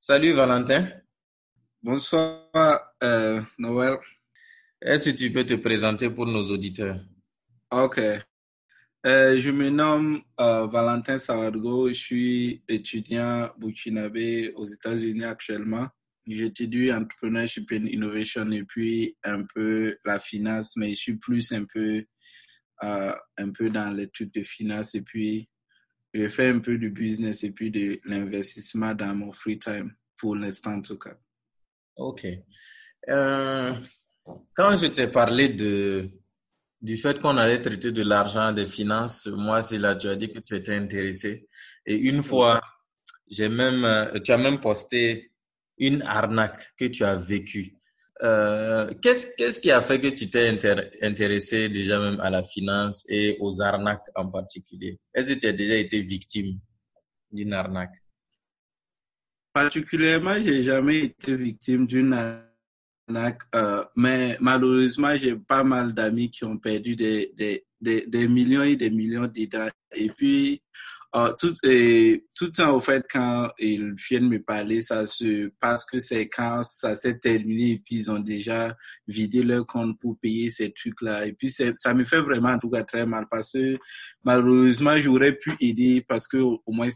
Salut Valentin. Bonsoir euh, Noël. Est-ce que tu peux te présenter pour nos auditeurs? Ok. Euh, je me nomme euh, Valentin Sawadgo. Je suis étudiant burkinabé aux États-Unis actuellement. J'étudie entrepreneurship and innovation et puis un peu la finance, mais je suis plus un peu, euh, un peu dans l'étude de finance et puis je fais un peu du business et puis de l'investissement dans mon free time pour l'instant en tout cas. Ok. Euh, quand je t'ai parlé de, du fait qu'on allait traiter de l'argent, des finances, moi, c'est là, tu as dit que tu étais intéressé. Et une fois, j'ai même, euh, tu as même posté une arnaque que tu as vécue. Euh, qu'est-ce, qui a fait que tu t'es intéressé déjà même à la finance et aux arnaques en particulier? Est-ce que tu as déjà été victime d'une arnaque? Particulièrement, j'ai jamais été victime d'une arnaque, euh, mais malheureusement, j'ai pas mal d'amis qui ont perdu des, des, millions et des millions d'idées. Et puis, euh, tout, tout le temps, au fait, quand ils viennent me parler, ça se passe que c'est quand ça s'est terminé et puis ils ont déjà vidé leur compte pour payer ces trucs-là. Et puis, ça me fait vraiment, en tout cas, très mal parce que malheureusement, j'aurais pu aider parce que au moins,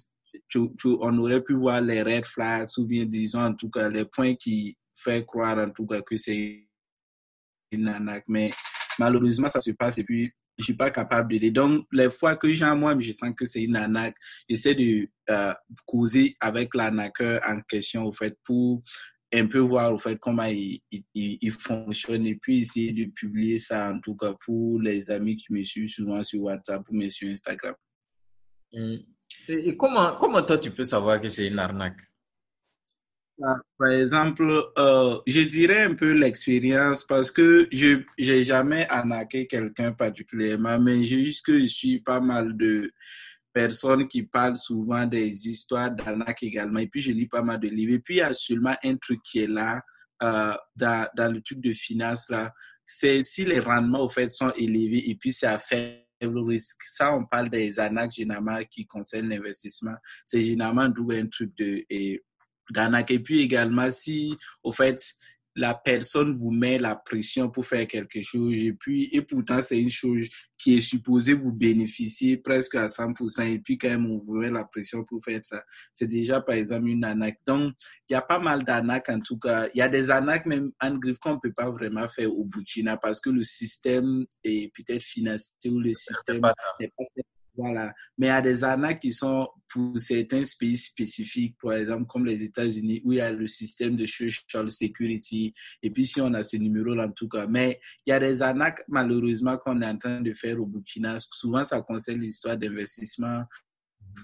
on aurait pu voir les red flags ou bien, disons, en tout cas, les points qui fait croire, en tout cas, que c'est une arnaque. Mais malheureusement, ça se passe et puis je suis pas capable d'aider. Donc, les fois que j'ai moi, je sens que c'est une arnaque, j'essaie de euh, causer avec l'arnaqueur en question, au fait, pour un peu voir, au fait, comment il, il, fonctionne et puis essayer de publier ça, en tout cas, pour les amis qui me suivent souvent sur WhatsApp ou sur Instagram. Mm. Et comment, comment toi, tu peux savoir que c'est une arnaque? Ah, par exemple, euh, je dirais un peu l'expérience parce que je n'ai jamais arnaqué quelqu'un particulièrement, mais juste que je suis pas mal de personnes qui parlent souvent des histoires d'arnaque également. Et puis, je lis pas mal de livres. Et puis, il y a seulement un truc qui est là euh, dans, dans le truc de finance, là. C'est si les rendements, au fait, sont élevés et puis c'est à faible risque. Ça, on parle des arnaques généralement qui concernent l'investissement. C'est généralement d'où un truc de... et puis également, si, au fait, la personne vous met la pression pour faire quelque chose et puis, et pourtant, c'est une chose qui est supposée vous bénéficier presque à 100% et puis quand même, on vous met la pression pour faire ça. C'est déjà, par exemple, une arnaque. Donc, il y a pas mal d'arnaques en tout cas. Il y a des arnaques même en griffe qu'on peut pas vraiment faire au Burkina parce que le système est peut-être financier ou le système n'est pas voilà. Mais il y a des arnaques qui sont pour certains pays spécifiques, par exemple comme les États-Unis, où il y a le système de social security. Et puis si on a ce numéro-là, en tout cas. Mais il y a des arnaques, malheureusement, qu'on est en train de faire au Burkina. Souvent, ça concerne l'histoire d'investissement.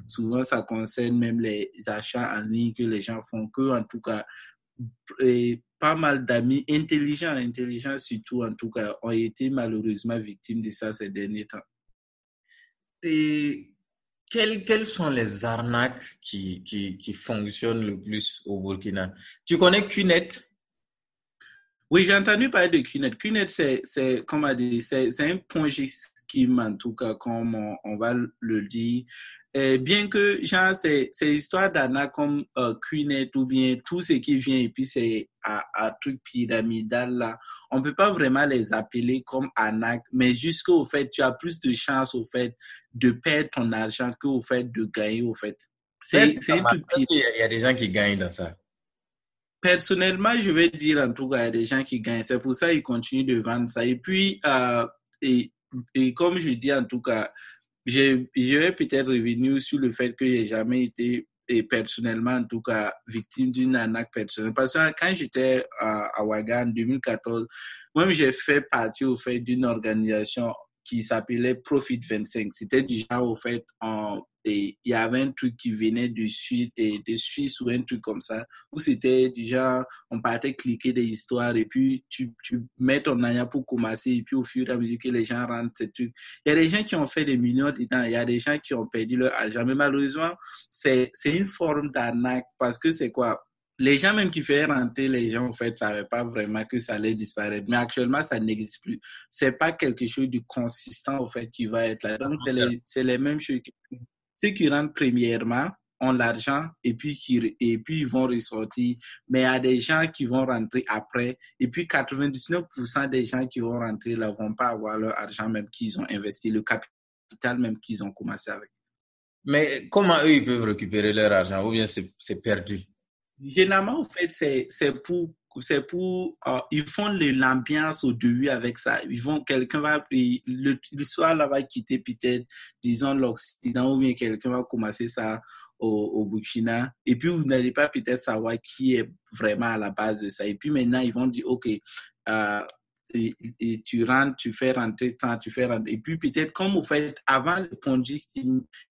Souvent, ça concerne même les achats en ligne que les gens font, que en tout cas, pas mal d'amis intelligents, intelligents surtout, en tout cas, ont été malheureusement victimes de ça ces derniers temps. Et quelles, quelles sont les arnaques qui, qui, qui fonctionnent le plus au Burkina? Tu connais QNet Oui, j'ai entendu parler de QNet. QNet, c'est, c'est, un point scheme, en tout cas, comme on va le dire, et bien que, genre, c'est, c'est histoire d'arnaque comme euh, Queenet ou bien tout ce qui vient et puis c'est un, un truc pyramidal là, on peut pas vraiment les appeler comme arnaque, mais jusqu'au fait, tu as plus de chances au fait de perdre ton argent qu'au fait de gagner au fait. C'est, c'est un truc Il y a des gens qui gagnent dans ça? Personnellement, je vais dire en tout cas, il y a des gens qui gagnent. C'est pour ça qu'ils continuent de vendre ça. Et puis, euh, et, et comme je dis en tout cas, vais peut-être revenir sur le fait que j'ai jamais été personnellement en tout cas victime d'une arnaque personnelle. Parce que quand j'étais à, à en 2014 moi j'ai fait partie au fait d'une organisation qui s'appelait Profit 25. C'était du genre, au fait, il y avait un truc qui venait de Suisse, et de Suisse ou un truc comme ça, où c'était du genre, on partait cliquer des histoires et puis tu, tu mets ton aya pour commencer et puis au fur et à mesure que les gens rentrent ces trucs. Il y a des gens qui ont fait des millions dedans, il y a des gens qui ont perdu leur argent, mais malheureusement, c'est une forme d'arnaque parce que c'est quoi? Les gens même qui faisaient rentrer les gens, en fait, savaient pas vraiment que ça allait disparaître. Mais actuellement, ça n'existe plus. C'est pas quelque chose de consistant, en fait, qui va être là. Donc, c'est les, c'est les mêmes choses. ceux qui rentrent premièrement ont l'argent et puis qui, et puis ils vont ressortir. Mais il y a des gens qui vont rentrer après. Et puis 99% des gens qui vont rentrer là vont pas avoir leur argent même qu'ils ont investi, le capital même qu'ils ont commencé avec. Mais comment eux, ils peuvent récupérer leur argent? Ou bien c'est perdu? Généralement, en fait, c'est pour c'est pour euh, ils font l'ambiance au début avec ça. Ils vont quelqu'un va le, là va quitter peut-être disons l'Occident ou bien quelqu'un va commencer ça au, au Burkina. Et puis vous n'allez pas peut-être savoir qui est vraiment à la base de ça. Et puis maintenant ils vont dire ok euh, et, tu rentres, tu fais rentrer tu fais rentrer. Et puis peut-être comme vous faites, avant le Ponzi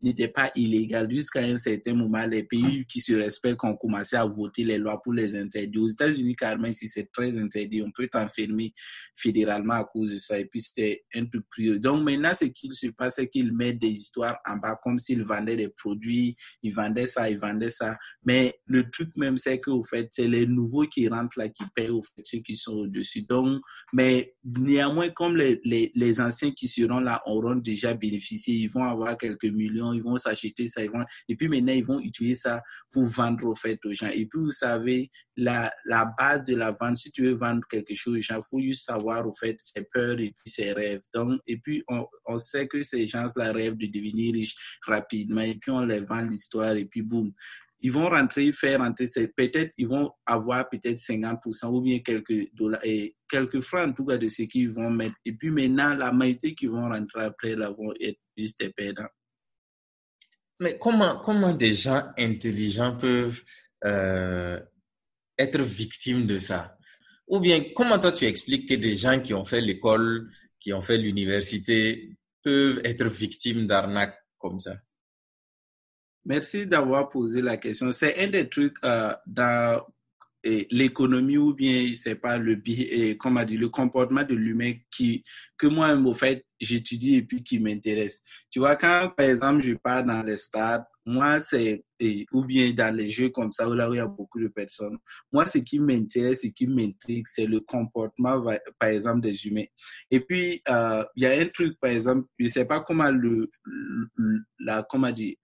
n'était pas illégal, jusqu'à un certain moment, les pays qui se respectent ont commencé à voter les lois pour les interdire. Aux États-Unis, carrément, si c'est très interdit, on peut t'enfermer fédéralement à cause de ça. Et puis c'était un peu plus. Donc maintenant, ce qu'il se passe, c'est qu'ils mettent des histoires en bas comme s'ils vendaient des produits, ils vendaient ça, ils vendaient ça. Mais le truc même, c'est que, au fait, c'est les nouveaux qui rentrent là qui payent, au fait, ceux qui sont au-dessus. Donc, mais mais néanmoins, comme les, les, les, anciens qui seront là auront déjà bénéficié, ils vont avoir quelques millions, ils vont s'acheter ça, ils vont, et puis maintenant, ils vont utiliser ça pour vendre au fait aux gens. Et puis, vous savez, la, la base de la vente, si tu veux vendre quelque chose aux gens, il faut juste savoir au fait ses peurs et puis ses rêves. Donc, et puis, on, on sait que ces gens-là rêvent de devenir riches rapidement, et puis on les vend l'histoire, et puis boum ils vont rentrer, faire rentrer, peut-être ils vont avoir peut-être 50% ou bien quelques dollars et quelques francs en tout cas de ce qu'ils vont mettre. Et puis maintenant, la majorité qui vont rentrer après là vont être juste des perdants. Mais comment, comment des gens intelligents peuvent euh, être victimes de ça? Ou bien comment toi tu expliques que des gens qui ont fait l'école, qui ont fait l'université, peuvent être victimes d'arnaques comme ça? Merci d'avoir posé la question. C'est un des trucs euh, dans l'économie ou bien c'est pas le comment dire le comportement de l'humain qui que moi en fait j'étudie et puis qui m'intéresse tu vois quand par exemple je pars dans les stades moi c'est ou bien dans les jeux comme ça où là où il y a beaucoup de personnes moi ce qui m'intéresse ce qui m'intrigue c'est le comportement par exemple des humains et puis euh, il y a un truc par exemple je sais pas comment le, le la comment dire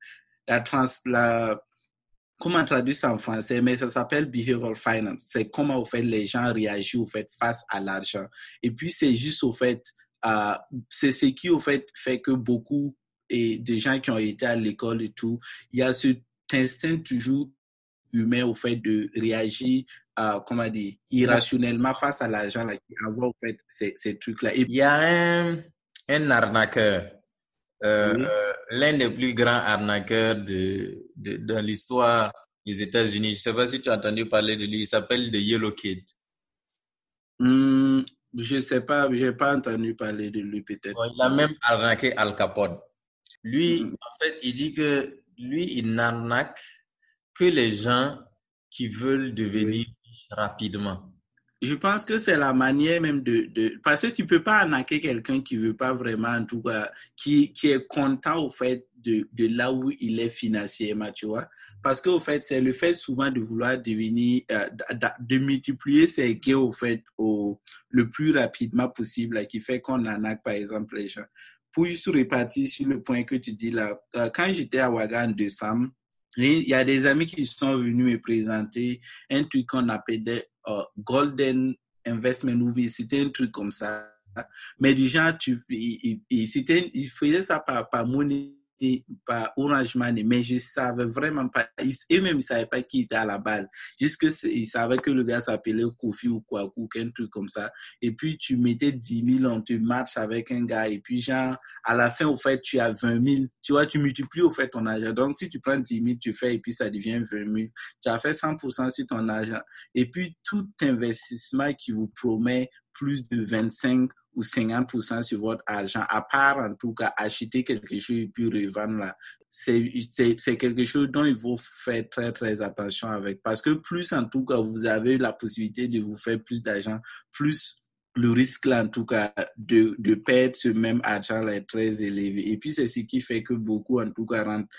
la, trans, la comment traduire ça en français, mais ça s'appelle behavioral finance. C'est comment au fait les gens réagissent au fait face à l'argent. Et puis c'est juste au fait, euh, c'est ce qui au fait fait que beaucoup et de gens qui ont été à l'école et tout, il y a cet instinct toujours humain au fait de réagir, euh, comment dire, irrationnellement face à l'argent là, qui envoie fait ces, ces trucs-là. Il y a un, un arnaqueur euh, euh, l'un des plus grands arnaqueurs de, de dans l'histoire des États-Unis. Je ne sais pas si tu as entendu parler de lui. Il s'appelle The Yellow Kid. Hmm, je ne sais pas, je n'ai pas entendu parler de lui peut-être. il a même arnaqué Al Capone. Lui, hmm. en fait, il dit que lui, il n'arnaque que les gens qui veulent devenir riches rapidement je pense que c'est la manière même de, Parce que tu peux pas arnaquer quelqu'un qui veut pas vraiment, en tout cas, qui, qui est content au fait de, de là où il est financièrement, tu vois. Parce qu'au fait, c'est le fait souvent de vouloir devenir, euh, de, multiplier ses gains au fait au, le plus rapidement possible, qui fait qu'on arnaque, par exemple, les gens. Pour juste répartir sur le point que tu dis là, euh, quand j'étais à Ouagan en décembre, il y a des amis qui sont venus me présenter un truc qu'on appelait uh, Golden Investment Movie. C'était un truc comme ça. Mais déjà, tu, il, ça par, par monnaie par Orange Money, mais je savais vraiment pas, et même ils savaient pas qui était à la base. Juste ils savaient que le gars s'appelait Kofi ou quoi, ou un truc comme ça. Et puis tu mettais 10 000, on te match avec un gars, et puis genre, à la fin, au fait, tu as 20 000. Tu vois, tu multiplies au fait ton argent. Donc si tu prends 10 000, tu fais, et puis ça devient 20 000. Tu as fait 100% sur ton argent. Et puis tout investissement qui vous promet plus de 25 ou 50% sur votre argent, à part en tout cas acheter quelque chose et puis revendre là. C'est quelque chose dont il faut faire très très attention avec. Parce que plus en tout cas vous avez la possibilité de vous faire plus d'argent, plus le risque en tout cas de, de perdre ce même argent là est très élevé. Et puis c'est ce qui fait que beaucoup en tout cas rentrent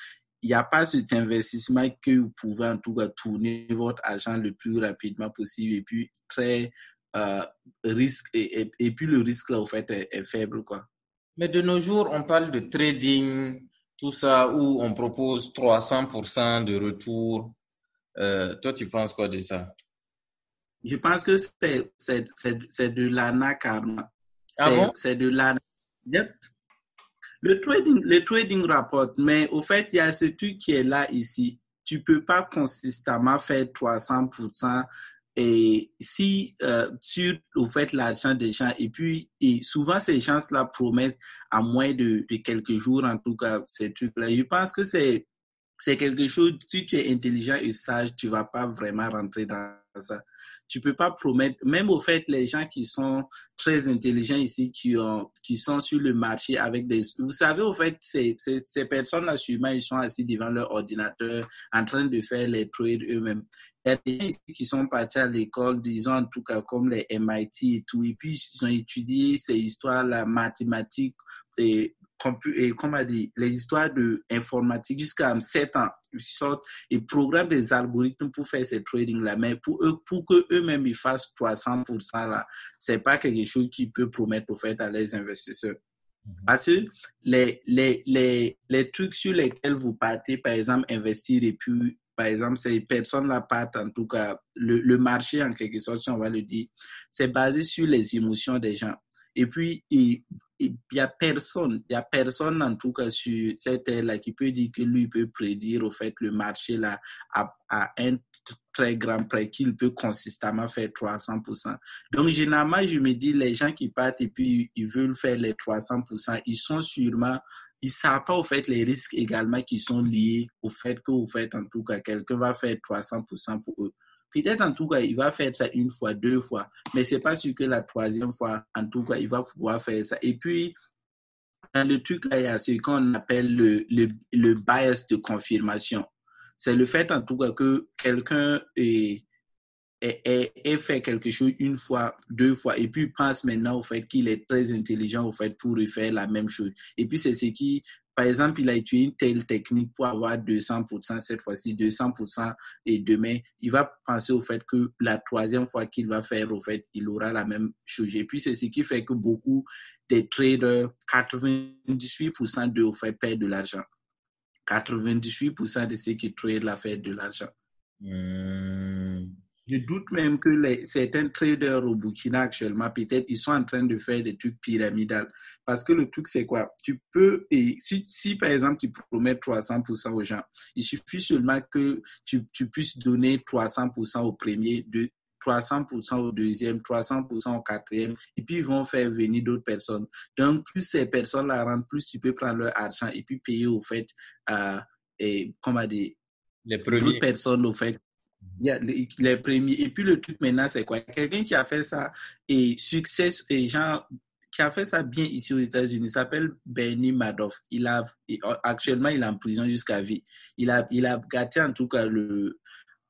il n'y a pas cet investissement que vous pouvez en tout cas tourner votre argent le plus rapidement possible et puis très risque et, et, puis le risque là au fait est, faible quoi. Mais de nos jours, on parle de trading tout ça, où on propose 300% de retour. Euh, toi, tu penses quoi de ça? Je pense que c'est de l'arnaque. Ah c'est de l'arnaque. Le trading, le trading rapporte, mais au fait, il y a ce truc qui est là ici. Tu peux pas consistamment faire 300% et si euh, tu l'argent des gens et puis et souvent ces gens-là promettent à moins de, quelques jours en tout cas ces trucs-là. Je pense que c'est c'est quelque chose. Si tu es intelligent et sage, tu vas pas vraiment rentrer dans ça tu peux pas promettre, même au fait, les gens qui sont très intelligents ici, qui, ont, qui sont sur le marché avec des... Vous savez, au fait, ces, ces, ces personnes-là, sûrement, ils sont assis devant leur ordinateur en train de faire les trades eux-mêmes. Il y a des gens ici qui sont partis à l'école, disons en tout cas comme les MIT et tout, et puis ils ont étudié ces histoires, la mathématique, et et comme a dit, les histoires de informatique jusqu'à 7 ans, ils sortent programment des algorithmes pour faire ces trading-là. Mais pour eux, pour que eux-mêmes ils fassent 300% là, c'est pas quelque chose qui peut promettre au fait à les investisseurs. Mhm. Parce que les, les, les, les trucs sur lesquels vous partez, par exemple, investir et puis, par exemple, ces personnes-là en tout cas, le, le marché, en quelque sorte, si on va le dire, c'est basé sur les émotions des gens. Et puis, il n'y a personne, il y a personne en tout cas sur cette terre-là qui peut dire que lui peut prédire au fait le marché là à, à un très grand près qu'il peut consistamment faire 300%. Donc, généralement, je me dis, les gens qui partent et puis ils veulent faire les 300%, ils sont sûrement, ils savent pas au fait les risques également qui sont liés au fait que, au fait, en tout cas, quelqu'un va faire 300% pour eux. Peut-être en tout cas, il va faire ça une fois, deux fois, mais c'est pas sûr que la troisième fois, en tout cas, il va pouvoir faire ça. Et puis, dans le truc, là, il y a ce qu'on appelle le, le, le, bias de confirmation. C'est le fait, en tout cas, que quelqu'un ait, fait quelque chose une fois, deux fois, et puis pense maintenant au fait qu'il est très intelligent au fait pour refaire la même chose. Et puis, c'est ce qui par exemple, il a utilisé une telle technique pour avoir 200% cette fois-ci, 200% et demain, il va penser au fait que la troisième fois qu'il va faire, au fait, il aura la même chose. Et puis, c'est ce qui fait que beaucoup des traders, 98% d'eux, au fait, perdent de l'argent. 98% de ceux qui tradent la de l'argent. Hmm. Je doute même que les, certains traders au Burkina actuellement, peut-être, ils sont en train de faire des trucs pyramidales. Parce que le truc, c'est quoi? Tu peux, et si, si par exemple, tu promets 300% aux gens, il suffit seulement que tu, tu puisses donner 300% au premier, de, 300% au deuxième, 300% au quatrième, et puis ils vont faire venir d'autres personnes. Donc, plus ces personnes-là rentrent, plus tu peux prendre leur argent et puis payer au fait, euh, et, comment dire, les d'autres personnes au fait les, les, premiers. Et puis le truc maintenant, c'est quoi? Quelqu'un qui a fait ça et succès et genre qui a fait ça bien ici aux États-Unis s'appelle Bernie Madoff. Il a actuellement il est en prison jusqu'à vie. Il a il a gâté en tout cas le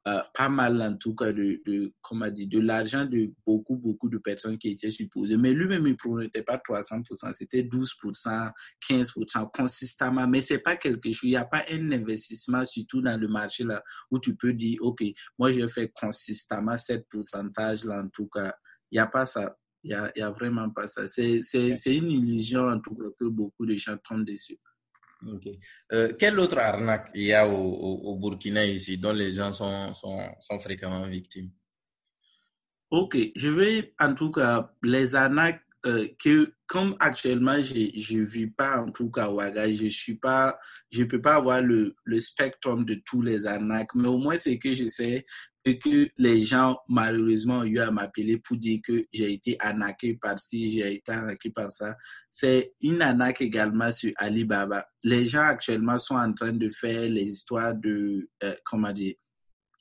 euh, pas mal en tout cas de, de comment dire, de l'argent de beaucoup, beaucoup de personnes qui étaient supposées. Mais lui-même, il ne promettait pas 300%, c'était 12%, 15% consistamment. Mais c'est pas quelque chose, il n'y a pas un investissement, surtout dans le marché là, où tu peux dire, OK, moi je fais consistamment 7 pourcentage-là en tout cas. Il n'y a pas ça. Il n'y a, y a vraiment pas ça. C'est une illusion en tout cas que beaucoup de gens tombent dessus. Okay. Euh, quelle autre arnaque il y a au, Burkina ici dont les gens sont, fréquemment victimes? Ok, je vais en tout cas les arnaques euh, que comme actuellement je ne vis pas en tout cas Ouaga, je suis pas, je peux pas avoir le, le spectre de tous les arnaques, mais au moins c'est que je sais et que les gens, malheureusement, ont eu à m'appeler pour dire que j'ai été arnaqué par ci, j'ai été arnaqué par ça. C'est une arnaque également sur Alibaba. Les gens actuellement sont en train de faire les histoires de, euh, comment dire,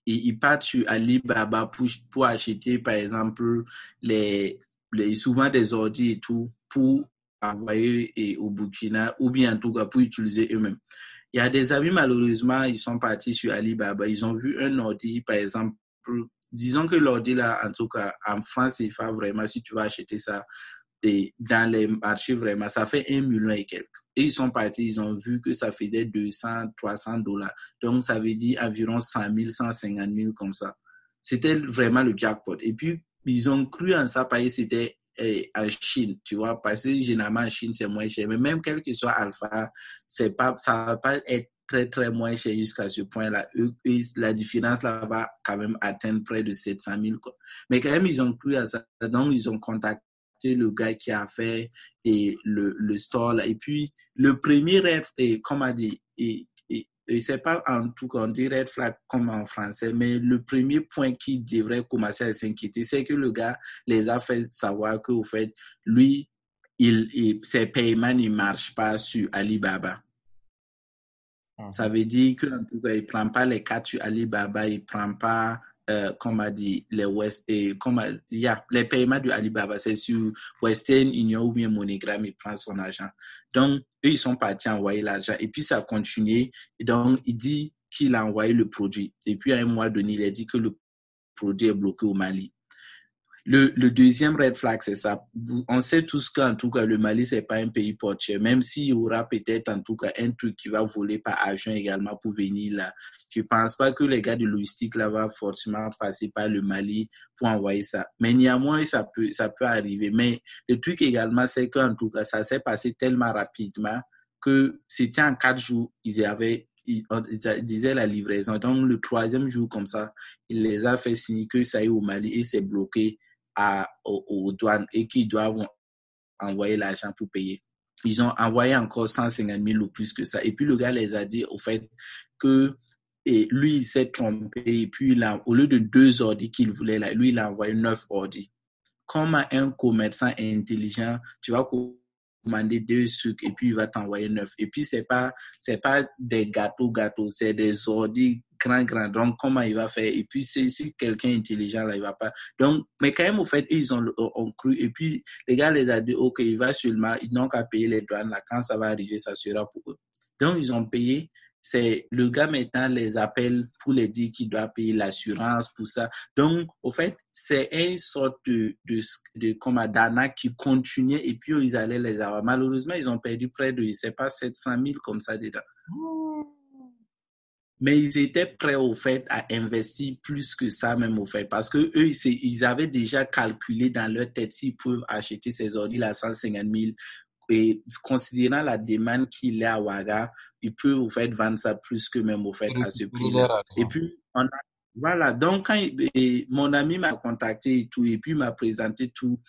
ils, partent sur Alibaba pour, pour acheter, par exemple, les, les, souvent des ordi et tout pour envoyer au Burkina ou bien en tout cas pour utiliser eux-mêmes. Il y a des amis, malheureusement, ils sont partis sur Alibaba. Ils ont vu un ordi, par exemple. Disons que l'ordi, là, en tout cas, en France, il faut vraiment, si tu vas acheter ça, dans les marchés, vraiment, ça fait un million et quelques. Et ils sont partis, ils ont vu que ça faisait 200, 300 dollars. Donc, ça veut dire environ 100 000, 150 000 comme ça. C'était vraiment le jackpot. Et puis, ils ont cru en ça parce que c'était en Chine, tu vois, parce que généralement en Chine, c'est moins cher. Mais même quel que soit Alpha, c'est pas, ça va pas être très, très moins cher jusqu'à ce point-là. La différence là va quand même atteindre près de 700 000. Quoi. Mais quand même, ils ont cru à ça. Donc, ils ont contacté le gars qui a fait et le, le store là. Et puis, le premier rêve, et comme a dit, et, c'est pas en tout cas, on dit red flag comme en français, mais le premier point qui devrait commencer à s'inquiéter, c'est que le gars les a fait savoir que, au fait, lui, il, il, ses paiements ne marchent pas sur Alibaba. Ah. Ça veut dire qu'en tout cas, il ne prend pas les cartes sur Alibaba, il ne prend pas, euh, comme a dit, les West, et comme il y a les paiements de Alibaba, c'est sur Western Union ou bien MoneyGram, il prend son argent. Donc, eux, ils sont partis envoyer l'argent. Et puis, ça a continué. Et donc, il dit qu'il a envoyé le produit. Et puis, à un mois donné, il a dit que le produit est bloqué au Mali. Le, le deuxième red flag, c'est ça. On sait tous qu'en tout cas, le Mali, c'est pas un pays portier. Même s'il y aura peut-être en tout cas un truc qui va voler par avion également pour venir là. Je pense pas que les gars de logistique là vont forcément passer par le Mali pour envoyer ça. Mais néanmoins, ça peut, ça peut arriver. Mais le truc également, c'est qu'en tout cas, ça s'est passé tellement rapidement que c'était en quatre jours, ils avaient ils, disaient la livraison. Donc, le troisième jour, comme ça, il les a fait signer que ça est au Mali et c'est bloqué à, aux, douanes et qui doivent envoyer l'argent pour payer. Ils ont envoyé encore 150 000 ou plus que ça. Et puis le gars les a dit au fait que lui, il s'est trompé. Et puis, il au lieu de deux ordis qu'il voulait, là, lui, il a envoyé neuf ordis. Comme un commerçant intelligent, tu vas commander deux sucres et puis il va t'envoyer neuf. Et puis, c'est pas, pas des gâteaux, gâteaux, c'est des ordis grand, grand. Donc, comment il va faire? Et puis, si quelqu'un intelligent, là, il va pas. Donc, mais quand même, au fait, ils ont, cru. Et puis, les gars les a dit, OK, il va seulement, ils n'ont qu'à payer les douanes. Là, quand ça va arriver, ça sera pour eux. Donc, ils ont payé. C'est le gars maintenant les appelle pour les dire qu'il doit payer l'assurance pour ça. Donc, au fait, c'est une sorte de, de, de qui continuait et puis ils allaient les avoir. Malheureusement, ils ont perdu près de, je sais pas, 700 000 comme ça dedans. Oh mais ils étaient prêts au fait à investir plus que ça même au fait. Parce que eux ils avaient déjà calculé dans leur tête s'ils peuvent acheter ces ordi à 150 000 et considérant la demande qu'il y a à Ouaga, ils peuvent au fait vendre ça plus que même au fait à ce prix-là. Et puis on a, voilà. Donc quand mon ami m'a contacté et tout et puis m'a présenté tout.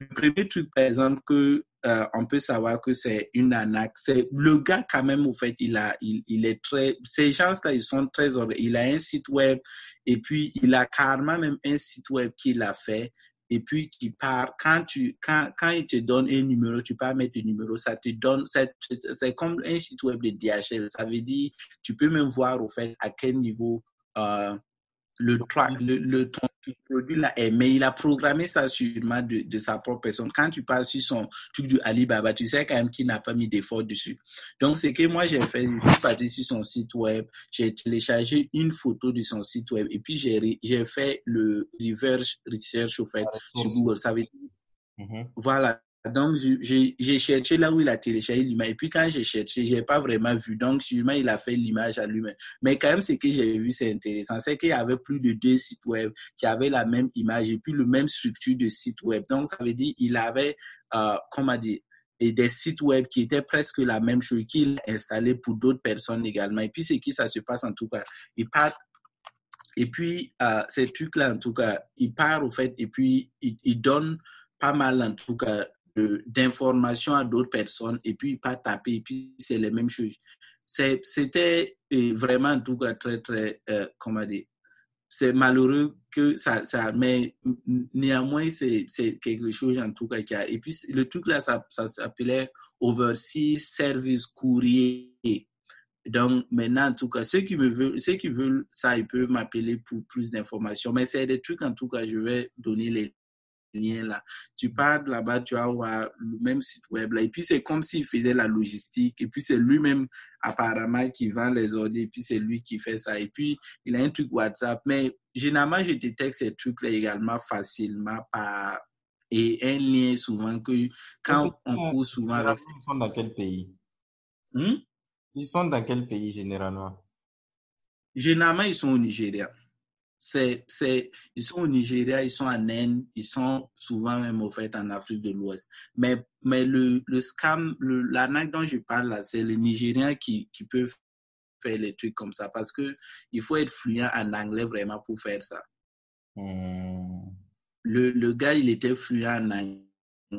Le premier truc, par exemple, que euh, on peut savoir que c'est une c'est le gars quand même, au fait, il a, il, il est très, ces gens-là, ils sont très, il a un site web et puis il a carrément même un site web qu'il a fait et puis qui part, quand tu, quand, quand il te donne un numéro, tu peux mettre le numéro, ça te donne, c'est comme un site web de DHL, ça veut dire, tu peux même voir, au fait, à quel niveau, euh, le, le, le, produit là est, mais il a programmé ça sûrement de, de sa propre personne. Quand tu passes sur son truc du Alibaba, tu sais quand même qu'il n'a pas mis d'effort dessus. Donc, ce que moi j'ai fait, je suis parti sur son site web, j'ai téléchargé une photo de son site web et puis j'ai, j'ai fait le reverse research au fait sur Google. Ça veut dire, mm-hmm. voilà, donc, j'ai cherché là où il a téléchargé l'image. Et puis, quand j'ai cherché, j'ai pas vraiment vu. Donc, sûrement, il a fait l'image à lui-même. Mais quand même, ce que j'ai vu, c'est intéressant. C'est qu'il y avait plus de deux sites web qui avaient la même image et puis le même structure de site web. Donc, ça veut dire il avait, euh, comment dire, des sites web qui étaient presque la même chose qu'il installé pour d'autres personnes également. Et puis, c'est qui ça se passe en tout cas? Il part et puis, euh, ces trucs-là, en tout cas, il part au fait et puis il, il donne pas mal, en tout cas, d'informations à d'autres personnes et puis pas taper et puis c'est les mêmes choses. C'était vraiment en tout cas très, très, euh, comment dire, c'est malheureux que ça, ça mais néanmoins, c'est quelque chose en tout cas qui a. Et puis le truc là, ça, ça s'appelait Overseas Service Courrier. Donc maintenant, en tout cas, ceux qui, me veulent, ceux qui veulent ça, ils peuvent m'appeler pour plus d'informations. Mais c'est des trucs, en tout cas, je vais donner les là. Tu pars là-bas, tu vas voir le même site web là. Et puis c'est comme s'il faisait la logistique. Et puis c'est lui-même apparemment qui vend les ordres. Et puis c'est lui qui fait ça. Et puis il a un truc WhatsApp. Mais généralement, je détecte ces trucs-là également facilement par et un lien souvent que quand on court souvent. Ils sont dans quel pays? Hmm? Ils sont dans quel pays généralement? Généralement, ils sont au Nigeria. C'est, c'est, ils sont au Nigeria, ils sont en Inde, ils sont souvent même au fait en Afrique de l'Ouest. Mais, mais le, le scam, le, l'arnaque dont je parle là, c'est les Nigériens qui, qui peuvent faire les trucs comme ça parce que il faut être fluent en anglais vraiment pour faire ça. Hmm. Le, le gars, il était fluent en anglais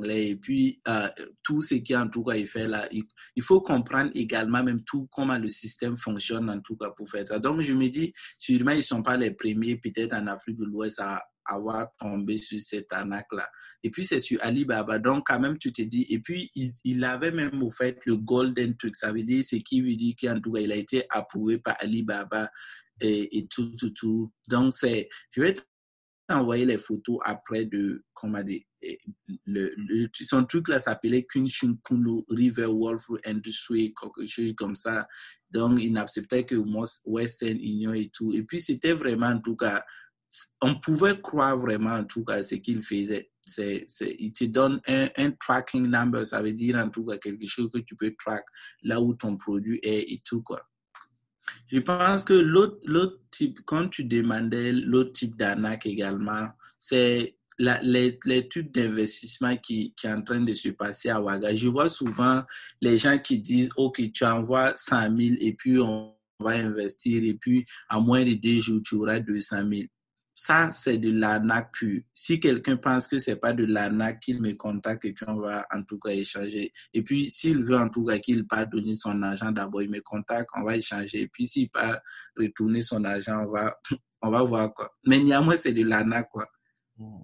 et puis euh, tout ce qui en tout cas il fait là, il, faut comprendre également même tout comment le système fonctionne en tout cas pour faire ça. Donc je me dis, sûrement ils sont pas les premiers peut-être en Afrique de l'Ouest à avoir tombé sur cette arnaque là. Et puis c'est sur Alibaba, donc quand même tu te dis, et puis il, avait même au fait le golden truc, ça veut dire ce qui veut dire qu'en tout cas il a été approuvé par Alibaba et, et tout, tout, tout. Donc c'est, je vais envoyer les photos après de, comment dire, le, le, son truc là s'appelait Kunshinkunu River Wolf Industry, quelque chose comme ça. Donc, il n'acceptait que Western Union et tout. Et puis, c'était vraiment, en tout cas, on pouvait croire vraiment, en tout cas, ce qu'il faisait. C'est, c'est, il te donne un, un, tracking number, ça veut dire, en tout cas, quelque chose que tu peux track là où ton produit est et tout, quoi. Je pense que l'autre, type, quand tu demandais l'autre type d'arnaque également, c'est la, d'investissement qui, est en train de se passer à Ouaga. Je vois souvent les gens qui disent, OK, tu envoies 100 000 et puis on va investir et puis en moins de deux jours, tu auras 200 000. Ça, c'est de l'arnaque pure. Si quelqu'un pense que c'est pas de l'arnaque, qu'il me contacte et puis on va en tout cas échanger. Et puis, s'il veut en tout cas qu'il pas donner son argent d'abord, il me contacte, on va échanger. Et puis, s'il pas retourner son argent, on va, on va voir quoi. Mais néanmoins, c'est de l'arnaque quoi. Mmh.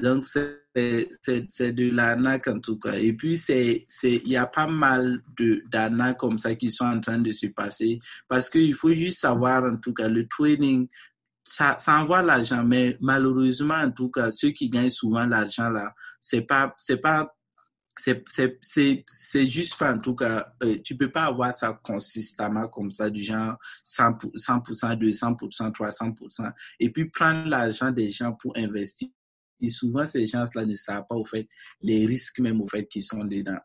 Donc, c'est de l'arnaque en tout cas. Et puis, il y a pas mal d'arnaques comme ça qui sont en train de se passer parce qu'il faut juste savoir en tout cas le trading. Ça, ça envoie l'argent, mais malheureusement, en tout cas, ceux qui gagnent souvent l'argent là, c'est pas, c'est pas c'est juste pas en tout cas euh, tu peux pas avoir ça consistamment comme ça du genre 100%, 100% 200% 300% et puis prendre l'argent des gens pour investir et souvent, ces gens-là ne savent pas, au fait, les risques même, au fait, qui sont dedans.